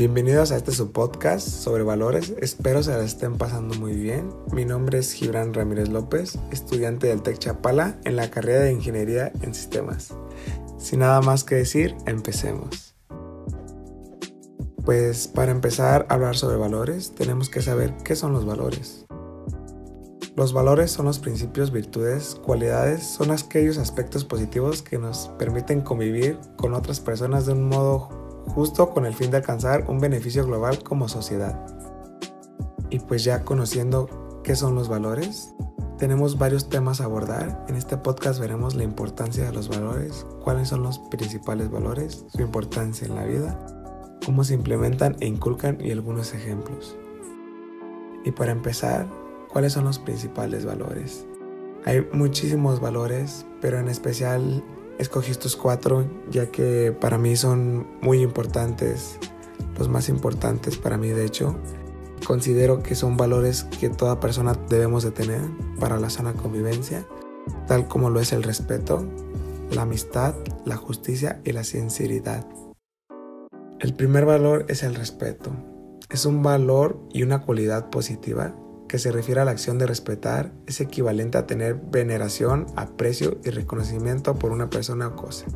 Bienvenidos a este su podcast sobre valores. Espero se la estén pasando muy bien. Mi nombre es Gibran Ramírez López, estudiante del Tec Chapala en la carrera de Ingeniería en Sistemas. Sin nada más que decir, empecemos. Pues para empezar a hablar sobre valores, tenemos que saber qué son los valores. Los valores son los principios, virtudes, cualidades, son aquellos aspectos positivos que nos permiten convivir con otras personas de un modo justo con el fin de alcanzar un beneficio global como sociedad. Y pues ya conociendo qué son los valores, tenemos varios temas a abordar. En este podcast veremos la importancia de los valores, cuáles son los principales valores, su importancia en la vida, cómo se implementan e inculcan y algunos ejemplos. Y para empezar, ¿cuáles son los principales valores? Hay muchísimos valores, pero en especial escogí estos cuatro ya que para mí son muy importantes, los más importantes para mí de hecho. Considero que son valores que toda persona debemos de tener para la sana convivencia, tal como lo es el respeto, la amistad, la justicia y la sinceridad. El primer valor es el respeto. Es un valor y una cualidad positiva que se refiere a la acción de respetar es equivalente a tener veneración, aprecio y reconocimiento por una persona o cosa.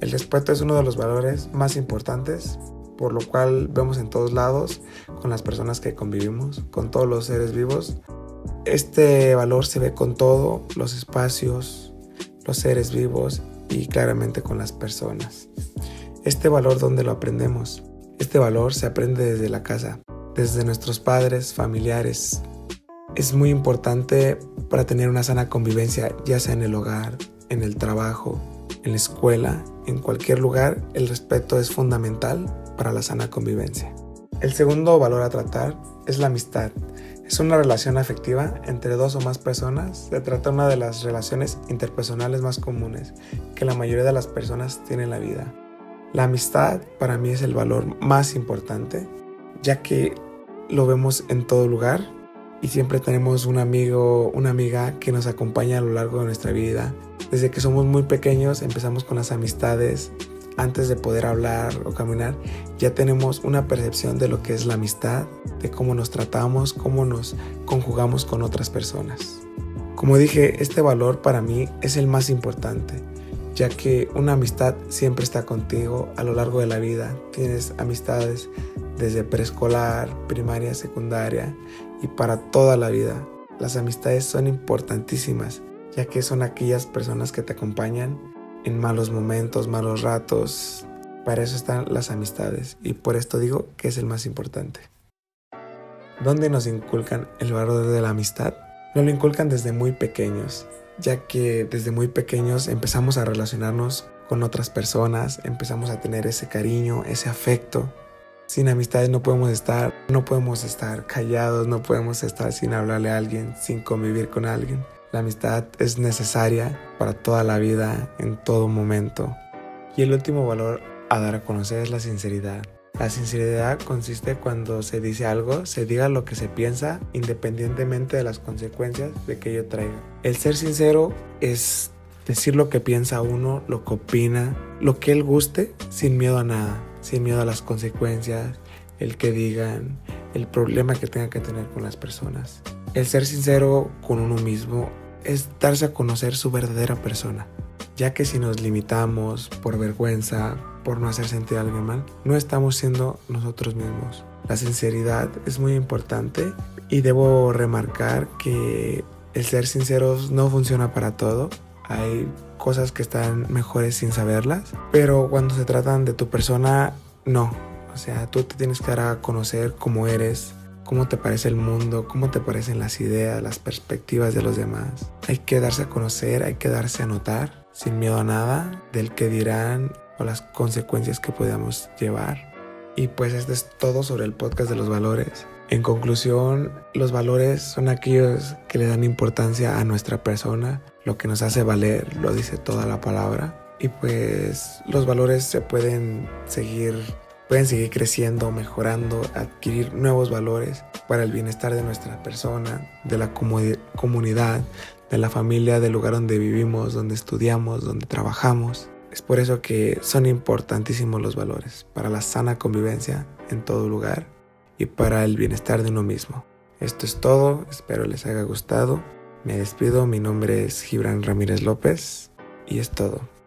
El respeto es uno de los valores más importantes, por lo cual vemos en todos lados, con las personas que convivimos, con todos los seres vivos. Este valor se ve con todo, los espacios, los seres vivos y claramente con las personas. Este valor, ¿dónde lo aprendemos? Este valor se aprende desde la casa, desde nuestros padres, familiares, es muy importante para tener una sana convivencia, ya sea en el hogar, en el trabajo, en la escuela, en cualquier lugar, el respeto es fundamental para la sana convivencia. El segundo valor a tratar es la amistad. Es una relación afectiva entre dos o más personas. Se trata de una de las relaciones interpersonales más comunes que la mayoría de las personas tienen en la vida. La amistad para mí es el valor más importante, ya que lo vemos en todo lugar, y siempre tenemos un amigo, una amiga que nos acompaña a lo largo de nuestra vida. Desde que somos muy pequeños empezamos con las amistades. Antes de poder hablar o caminar, ya tenemos una percepción de lo que es la amistad, de cómo nos tratamos, cómo nos conjugamos con otras personas. Como dije, este valor para mí es el más importante, ya que una amistad siempre está contigo a lo largo de la vida. Tienes amistades desde preescolar, primaria, secundaria y para toda la vida. Las amistades son importantísimas, ya que son aquellas personas que te acompañan en malos momentos, malos ratos. Para eso están las amistades y por esto digo que es el más importante. ¿Dónde nos inculcan el valor de la amistad? Nos lo inculcan desde muy pequeños, ya que desde muy pequeños empezamos a relacionarnos con otras personas, empezamos a tener ese cariño, ese afecto sin amistades no podemos estar, no podemos estar callados, no podemos estar sin hablarle a alguien, sin convivir con alguien. La amistad es necesaria para toda la vida, en todo momento. Y el último valor a dar a conocer es la sinceridad. La sinceridad consiste cuando se dice algo, se diga lo que se piensa independientemente de las consecuencias de que ello traiga. El ser sincero es decir lo que piensa uno, lo que opina, lo que él guste, sin miedo a nada sin miedo a las consecuencias, el que digan, el problema que tenga que tener con las personas. El ser sincero con uno mismo es darse a conocer su verdadera persona, ya que si nos limitamos por vergüenza, por no hacer sentir a alguien mal, no estamos siendo nosotros mismos. La sinceridad es muy importante y debo remarcar que el ser sinceros no funciona para todo. Hay cosas que están mejores sin saberlas, pero cuando se tratan de tu persona, no. O sea, tú te tienes que dar a conocer cómo eres, cómo te parece el mundo, cómo te parecen las ideas, las perspectivas de los demás. Hay que darse a conocer, hay que darse a notar, sin miedo a nada, del que dirán o las consecuencias que podamos llevar. Y pues esto es todo sobre el podcast de los valores. En conclusión, los valores son aquellos que le dan importancia a nuestra persona, lo que nos hace valer lo dice toda la palabra y pues los valores se pueden seguir pueden seguir creciendo, mejorando, adquirir nuevos valores para el bienestar de nuestra persona, de la comunidad, de la familia, del lugar donde vivimos, donde estudiamos, donde trabajamos. Es por eso que son importantísimos los valores para la sana convivencia en todo lugar y para el bienestar de uno mismo. Esto es todo, espero les haya gustado. Me despido, mi nombre es Gibran Ramírez López y es todo.